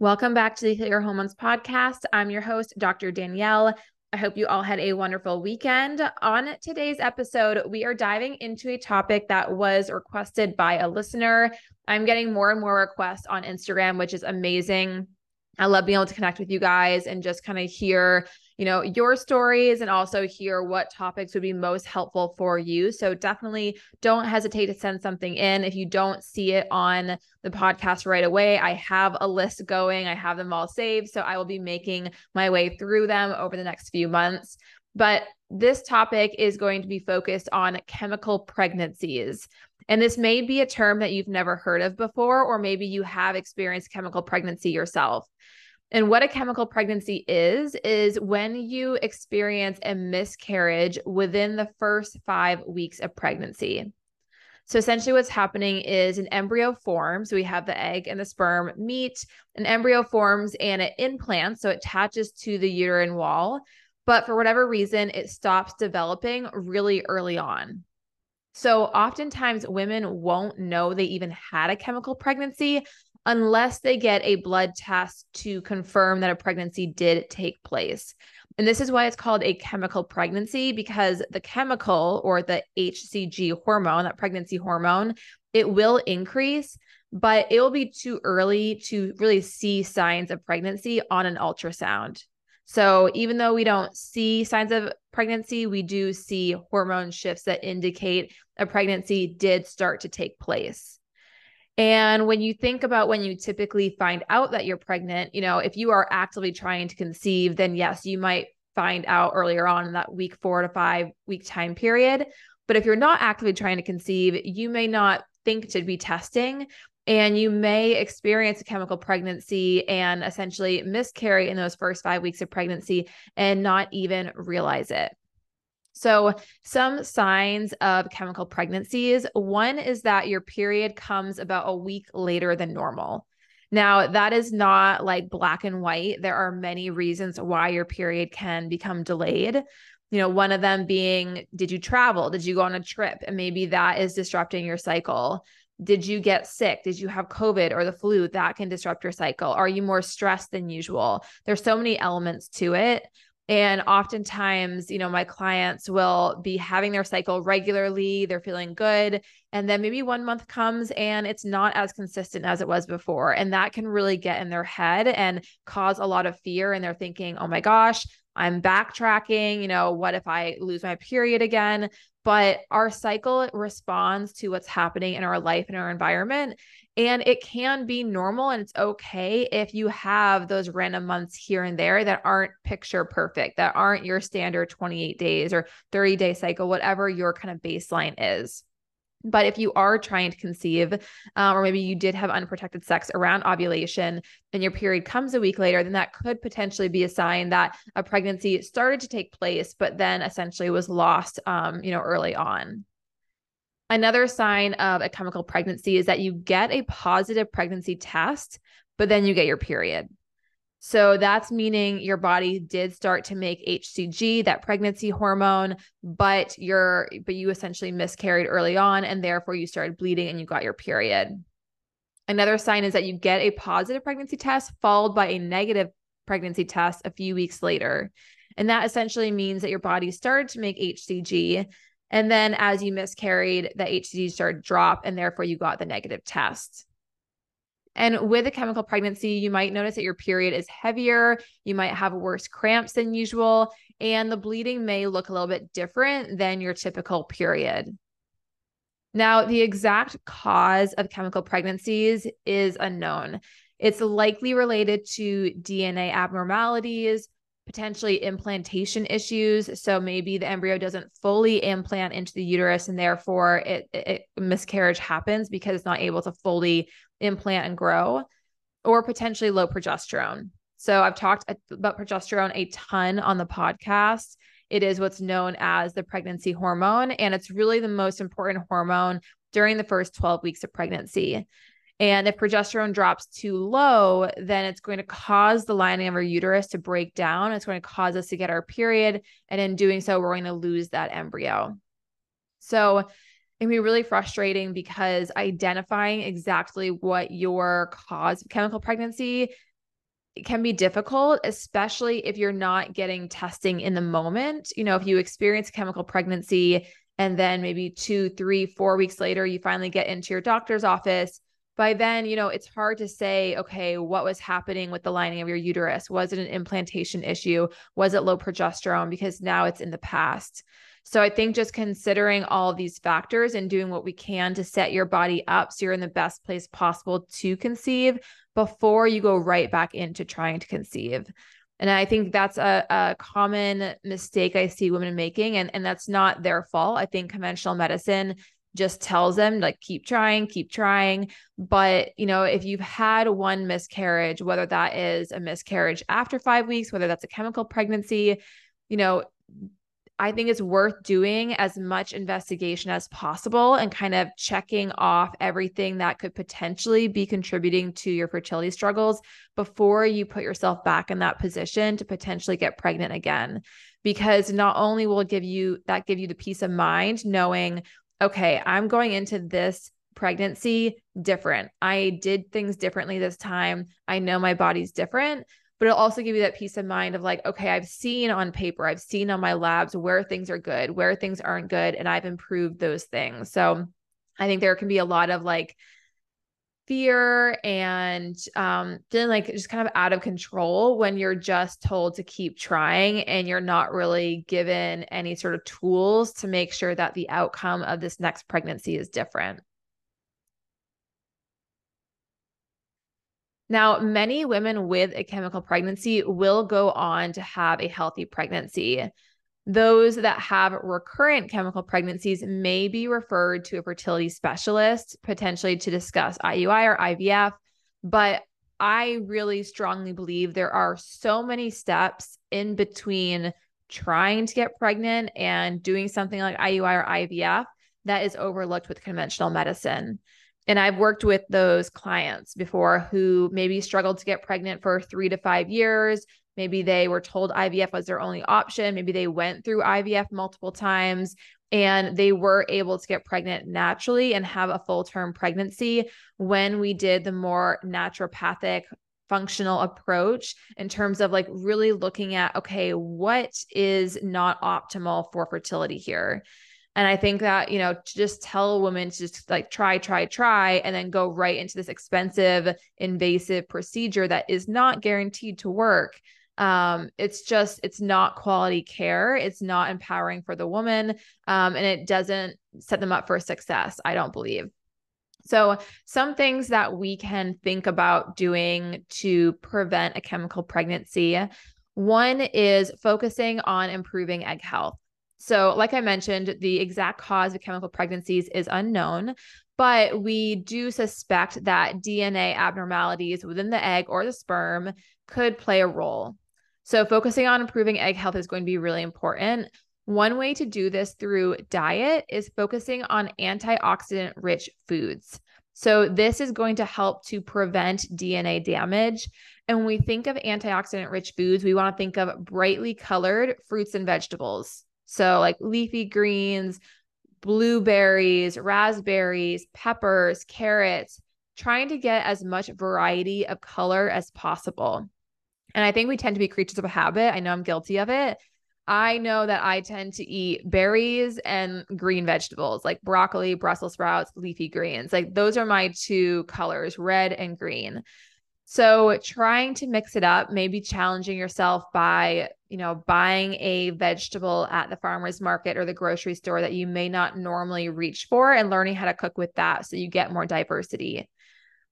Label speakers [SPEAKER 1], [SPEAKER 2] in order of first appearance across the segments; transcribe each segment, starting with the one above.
[SPEAKER 1] Welcome back to the Heal Your Hormones podcast. I'm your host, Dr. Danielle. I hope you all had a wonderful weekend. On today's episode, we are diving into a topic that was requested by a listener. I'm getting more and more requests on Instagram, which is amazing. I love being able to connect with you guys and just kind of hear you know, your stories and also hear what topics would be most helpful for you. So definitely don't hesitate to send something in. If you don't see it on the podcast right away, I have a list going, I have them all saved. So I will be making my way through them over the next few months. But this topic is going to be focused on chemical pregnancies. And this may be a term that you've never heard of before, or maybe you have experienced chemical pregnancy yourself. And what a chemical pregnancy is, is when you experience a miscarriage within the first five weeks of pregnancy. So essentially, what's happening is an embryo forms. We have the egg and the sperm meet, an embryo forms and it implants. So it attaches to the uterine wall. But for whatever reason, it stops developing really early on. So oftentimes, women won't know they even had a chemical pregnancy unless they get a blood test to confirm that a pregnancy did take place. And this is why it's called a chemical pregnancy because the chemical or the HCG hormone, that pregnancy hormone, it will increase, but it will be too early to really see signs of pregnancy on an ultrasound. So even though we don't see signs of pregnancy, we do see hormone shifts that indicate a pregnancy did start to take place. And when you think about when you typically find out that you're pregnant, you know, if you are actively trying to conceive, then yes, you might find out earlier on in that week four to five week time period. But if you're not actively trying to conceive, you may not think to be testing and you may experience a chemical pregnancy and essentially miscarry in those first five weeks of pregnancy and not even realize it. So, some signs of chemical pregnancies one is that your period comes about a week later than normal. Now, that is not like black and white. There are many reasons why your period can become delayed. You know, one of them being did you travel? Did you go on a trip? And maybe that is disrupting your cycle. Did you get sick? Did you have COVID or the flu? That can disrupt your cycle. Are you more stressed than usual? There's so many elements to it. And oftentimes, you know, my clients will be having their cycle regularly, they're feeling good. And then maybe one month comes and it's not as consistent as it was before. And that can really get in their head and cause a lot of fear. And they're thinking, oh my gosh, I'm backtracking. You know, what if I lose my period again? But our cycle responds to what's happening in our life and our environment. And it can be normal and it's okay if you have those random months here and there that aren't picture perfect, that aren't your standard 28 days or 30 day cycle, whatever your kind of baseline is. But if you are trying to conceive, uh, or maybe you did have unprotected sex around ovulation and your period comes a week later, then that could potentially be a sign that a pregnancy started to take place, but then essentially was lost, um, you know, early on. Another sign of a chemical pregnancy is that you get a positive pregnancy test, but then you get your period. So that's meaning your body did start to make HCG, that pregnancy hormone, but you're but you essentially miscarried early on and therefore you started bleeding and you got your period. Another sign is that you get a positive pregnancy test followed by a negative pregnancy test a few weeks later. And that essentially means that your body started to make HCG, and then as you miscarried, the HCG started to drop, and therefore you got the negative test. And with a chemical pregnancy, you might notice that your period is heavier. You might have worse cramps than usual, and the bleeding may look a little bit different than your typical period. Now, the exact cause of chemical pregnancies is unknown. It's likely related to DNA abnormalities, potentially implantation issues. So maybe the embryo doesn't fully implant into the uterus and therefore it, it, miscarriage happens because it's not able to fully implant and grow, or potentially low progesterone. So I've talked about progesterone a ton on the podcast. It is what's known as the pregnancy hormone, and it's really the most important hormone during the first 12 weeks of pregnancy. And if progesterone drops too low, then it's going to cause the lining of our uterus to break down. It's going to cause us to get our period. And in doing so, we're going to lose that embryo. So it can be really frustrating because identifying exactly what your cause of chemical pregnancy can be difficult, especially if you're not getting testing in the moment. You know, if you experience chemical pregnancy and then maybe two, three, four weeks later, you finally get into your doctor's office. By then, you know, it's hard to say, okay, what was happening with the lining of your uterus? Was it an implantation issue? Was it low progesterone? Because now it's in the past. So I think just considering all these factors and doing what we can to set your body up so you're in the best place possible to conceive before you go right back into trying to conceive. And I think that's a, a common mistake I see women making. And, and that's not their fault. I think conventional medicine just tells them like keep trying keep trying but you know if you've had one miscarriage whether that is a miscarriage after 5 weeks whether that's a chemical pregnancy you know I think it's worth doing as much investigation as possible and kind of checking off everything that could potentially be contributing to your fertility struggles before you put yourself back in that position to potentially get pregnant again. Because not only will give you that give you the peace of mind knowing, okay, I'm going into this pregnancy different. I did things differently this time. I know my body's different but it'll also give you that peace of mind of like, okay, I've seen on paper, I've seen on my labs where things are good, where things aren't good, and I've improved those things. So I think there can be a lot of like fear and um feeling like just kind of out of control when you're just told to keep trying and you're not really given any sort of tools to make sure that the outcome of this next pregnancy is different. Now, many women with a chemical pregnancy will go on to have a healthy pregnancy. Those that have recurrent chemical pregnancies may be referred to a fertility specialist, potentially to discuss IUI or IVF. But I really strongly believe there are so many steps in between trying to get pregnant and doing something like IUI or IVF that is overlooked with conventional medicine. And I've worked with those clients before who maybe struggled to get pregnant for three to five years. Maybe they were told IVF was their only option. Maybe they went through IVF multiple times and they were able to get pregnant naturally and have a full term pregnancy when we did the more naturopathic functional approach in terms of like really looking at okay what is not optimal for fertility here and I think that, you know, to just tell a woman to just like try, try, try, and then go right into this expensive, invasive procedure that is not guaranteed to work. Um, it's just, it's not quality care. It's not empowering for the woman. Um, and it doesn't set them up for success, I don't believe. So, some things that we can think about doing to prevent a chemical pregnancy one is focusing on improving egg health. So, like I mentioned, the exact cause of chemical pregnancies is unknown, but we do suspect that DNA abnormalities within the egg or the sperm could play a role. So, focusing on improving egg health is going to be really important. One way to do this through diet is focusing on antioxidant rich foods. So, this is going to help to prevent DNA damage. And when we think of antioxidant rich foods, we want to think of brightly colored fruits and vegetables. So, like leafy greens, blueberries, raspberries, peppers, carrots, trying to get as much variety of color as possible. And I think we tend to be creatures of a habit. I know I'm guilty of it. I know that I tend to eat berries and green vegetables like broccoli, Brussels sprouts, leafy greens. Like those are my two colors, red and green. So trying to mix it up, maybe challenging yourself by, you know, buying a vegetable at the farmer's market or the grocery store that you may not normally reach for and learning how to cook with that so you get more diversity.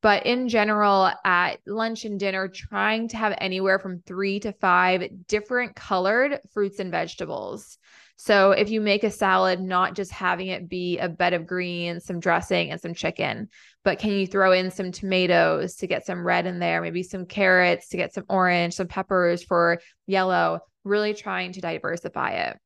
[SPEAKER 1] But in general, at lunch and dinner, trying to have anywhere from three to five different colored fruits and vegetables. So if you make a salad, not just having it be a bed of greens, some dressing, and some chicken, but can you throw in some tomatoes to get some red in there, maybe some carrots to get some orange, some peppers for yellow, really trying to diversify it.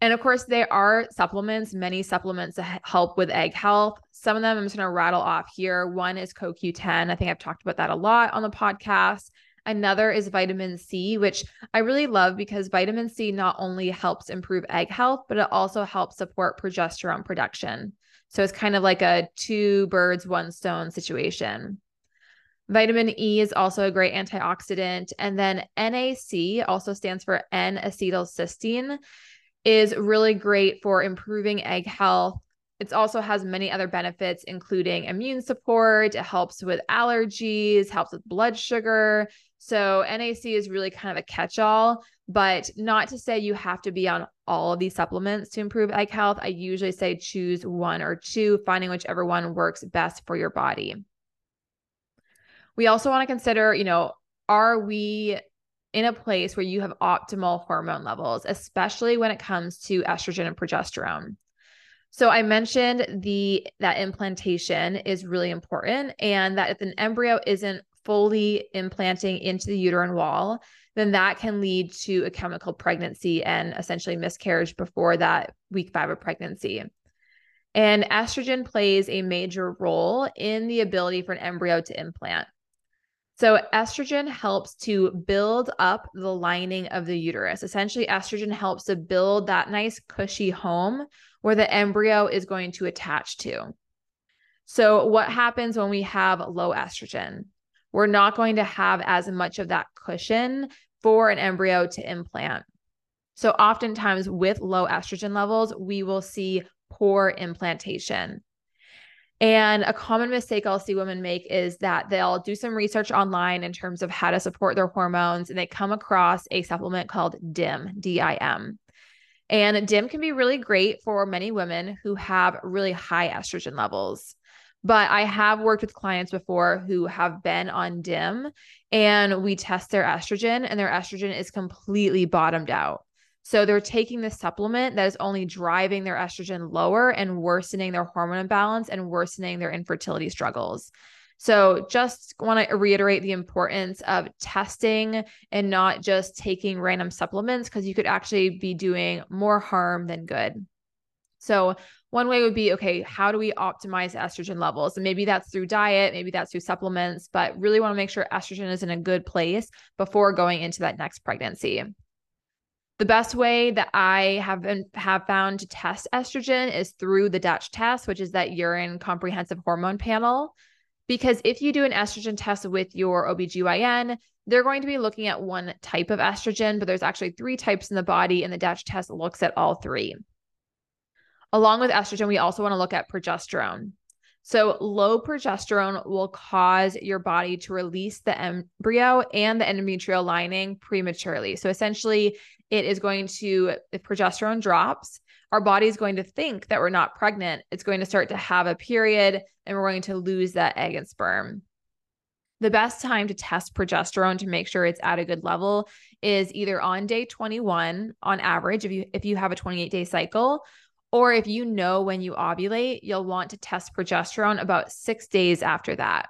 [SPEAKER 1] And of course, there are supplements, many supplements that help with egg health. Some of them I'm just going to rattle off here. One is CoQ10. I think I've talked about that a lot on the podcast. Another is vitamin C, which I really love because vitamin C not only helps improve egg health, but it also helps support progesterone production. So it's kind of like a two birds, one stone situation. Vitamin E is also a great antioxidant. And then NAC also stands for N acetylcysteine, is really great for improving egg health. It also has many other benefits, including immune support. It helps with allergies, helps with blood sugar. So, NAC is really kind of a catch all, but not to say you have to be on all of these supplements to improve egg health. I usually say choose one or two, finding whichever one works best for your body. We also want to consider, you know, are we in a place where you have optimal hormone levels, especially when it comes to estrogen and progesterone? So I mentioned the that implantation is really important and that if an embryo isn't fully implanting into the uterine wall, then that can lead to a chemical pregnancy and essentially miscarriage before that week 5 of pregnancy. And estrogen plays a major role in the ability for an embryo to implant. So, estrogen helps to build up the lining of the uterus. Essentially, estrogen helps to build that nice, cushy home where the embryo is going to attach to. So, what happens when we have low estrogen? We're not going to have as much of that cushion for an embryo to implant. So, oftentimes with low estrogen levels, we will see poor implantation. And a common mistake I'll see women make is that they'll do some research online in terms of how to support their hormones and they come across a supplement called DIM, D I M. And DIM can be really great for many women who have really high estrogen levels. But I have worked with clients before who have been on DIM and we test their estrogen and their estrogen is completely bottomed out. So they're taking this supplement that is only driving their estrogen lower and worsening their hormone imbalance and worsening their infertility struggles. So just want to reiterate the importance of testing and not just taking random supplements because you could actually be doing more harm than good. So one way would be okay, how do we optimize estrogen levels? And maybe that's through diet, maybe that's through supplements, but really want to make sure estrogen is in a good place before going into that next pregnancy. The best way that I have been have found to test estrogen is through the Dutch test, which is that urine comprehensive hormone panel. Because if you do an estrogen test with your OBGYN, they're going to be looking at one type of estrogen, but there's actually three types in the body, and the Dutch test looks at all three. Along with estrogen, we also want to look at progesterone. So, low progesterone will cause your body to release the embryo and the endometrial lining prematurely. So, essentially, it is going to, if progesterone drops, our body is going to think that we're not pregnant. It's going to start to have a period and we're going to lose that egg and sperm. The best time to test progesterone to make sure it's at a good level is either on day 21 on average if you if you have a 28 day cycle or if you know when you ovulate, you'll want to test progesterone about six days after that.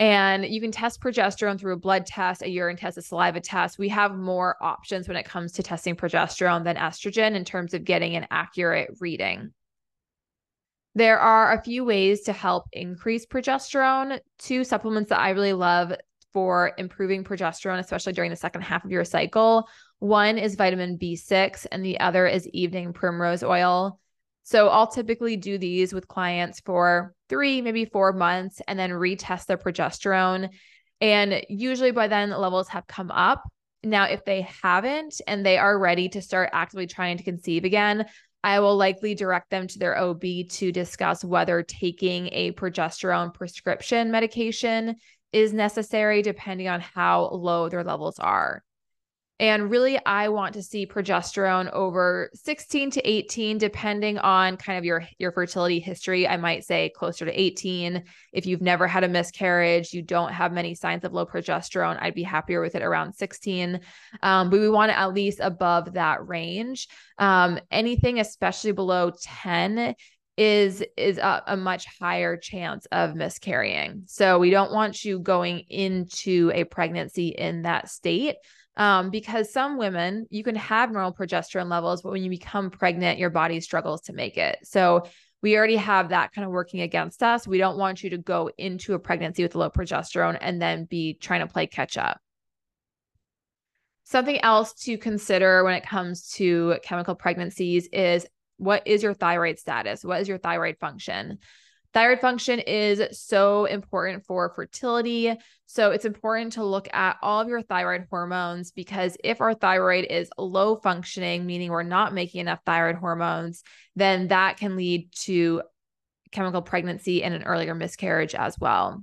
[SPEAKER 1] And you can test progesterone through a blood test, a urine test, a saliva test. We have more options when it comes to testing progesterone than estrogen in terms of getting an accurate reading. There are a few ways to help increase progesterone. Two supplements that I really love for improving progesterone, especially during the second half of your cycle. One is vitamin B6, and the other is evening primrose oil. So I'll typically do these with clients for three, maybe four months, and then retest their progesterone. And usually by then, the levels have come up. Now, if they haven't and they are ready to start actively trying to conceive again, I will likely direct them to their OB to discuss whether taking a progesterone prescription medication is necessary, depending on how low their levels are. And really, I want to see progesterone over 16 to 18, depending on kind of your, your fertility history. I might say closer to 18. If you've never had a miscarriage, you don't have many signs of low progesterone, I'd be happier with it around 16. Um, but we want it at least above that range. Um, anything, especially below 10, is is a, a, much higher chance of miscarrying. So we don't want you going into a pregnancy in that state. Um, because some women, you can have normal progesterone levels, but when you become pregnant, your body struggles to make it. So we already have that kind of working against us. We don't want you to go into a pregnancy with low progesterone and then be trying to play catch up. Something else to consider when it comes to chemical pregnancies is what is your thyroid status? What is your thyroid function? Thyroid function is so important for fertility. So it's important to look at all of your thyroid hormones because if our thyroid is low functioning, meaning we're not making enough thyroid hormones, then that can lead to chemical pregnancy and an earlier miscarriage as well.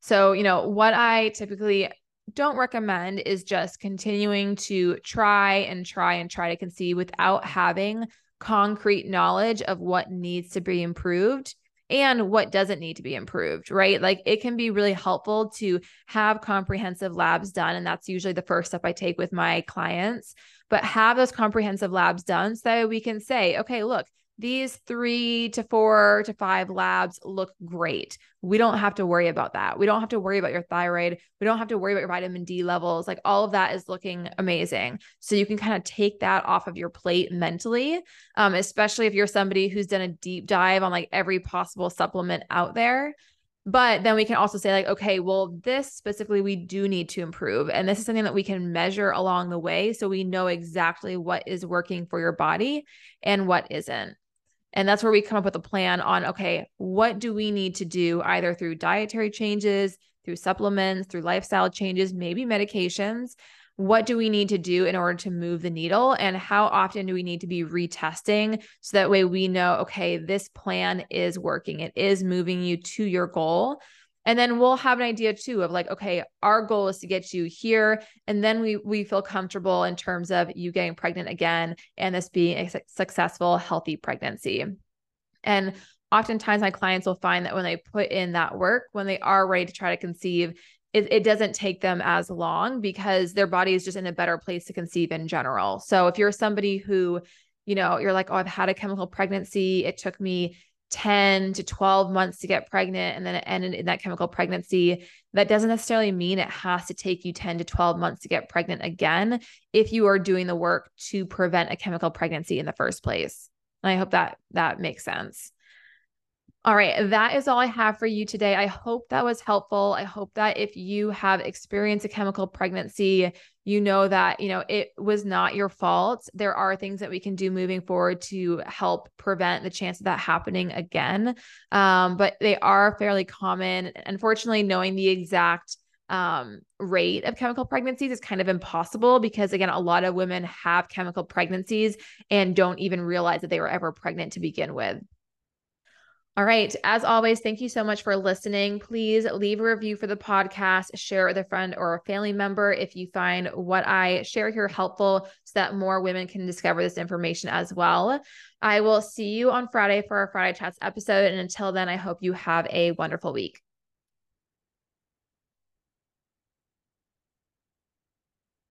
[SPEAKER 1] So, you know, what I typically don't recommend is just continuing to try and try and try to conceive without having concrete knowledge of what needs to be improved and what doesn't need to be improved, right? Like it can be really helpful to have comprehensive labs done. And that's usually the first step I take with my clients. But have those comprehensive labs done so we can say, okay, look, these three to four to five labs look great. We don't have to worry about that. We don't have to worry about your thyroid. We don't have to worry about your vitamin D levels. Like all of that is looking amazing. So you can kind of take that off of your plate mentally, um, especially if you're somebody who's done a deep dive on like every possible supplement out there. But then we can also say, like, okay, well, this specifically we do need to improve. And this is something that we can measure along the way. So we know exactly what is working for your body and what isn't. And that's where we come up with a plan on okay, what do we need to do either through dietary changes, through supplements, through lifestyle changes, maybe medications? What do we need to do in order to move the needle? And how often do we need to be retesting so that way we know, okay, this plan is working, it is moving you to your goal. And then we'll have an idea too of like, okay, our goal is to get you here. And then we we feel comfortable in terms of you getting pregnant again and this being a successful, healthy pregnancy. And oftentimes my clients will find that when they put in that work, when they are ready to try to conceive, it, it doesn't take them as long because their body is just in a better place to conceive in general. So if you're somebody who, you know, you're like, oh, I've had a chemical pregnancy, it took me 10 to 12 months to get pregnant and then it ended in that chemical pregnancy, that doesn't necessarily mean it has to take you 10 to 12 months to get pregnant again if you are doing the work to prevent a chemical pregnancy in the first place. And I hope that that makes sense. All right, that is all I have for you today. I hope that was helpful. I hope that if you have experienced a chemical pregnancy, you know that, you know, it was not your fault. There are things that we can do moving forward to help prevent the chance of that happening again. Um, but they are fairly common. Unfortunately, knowing the exact um, rate of chemical pregnancies is kind of impossible because again a lot of women have chemical pregnancies and don't even realize that they were ever pregnant to begin with all right. As always, thank you so much for listening. Please leave a review for the podcast, share with a friend or a family member if you find what I share here helpful so that more women can discover this information as well. I will see you on Friday for our Friday Chats episode. And until then, I hope you have a wonderful week.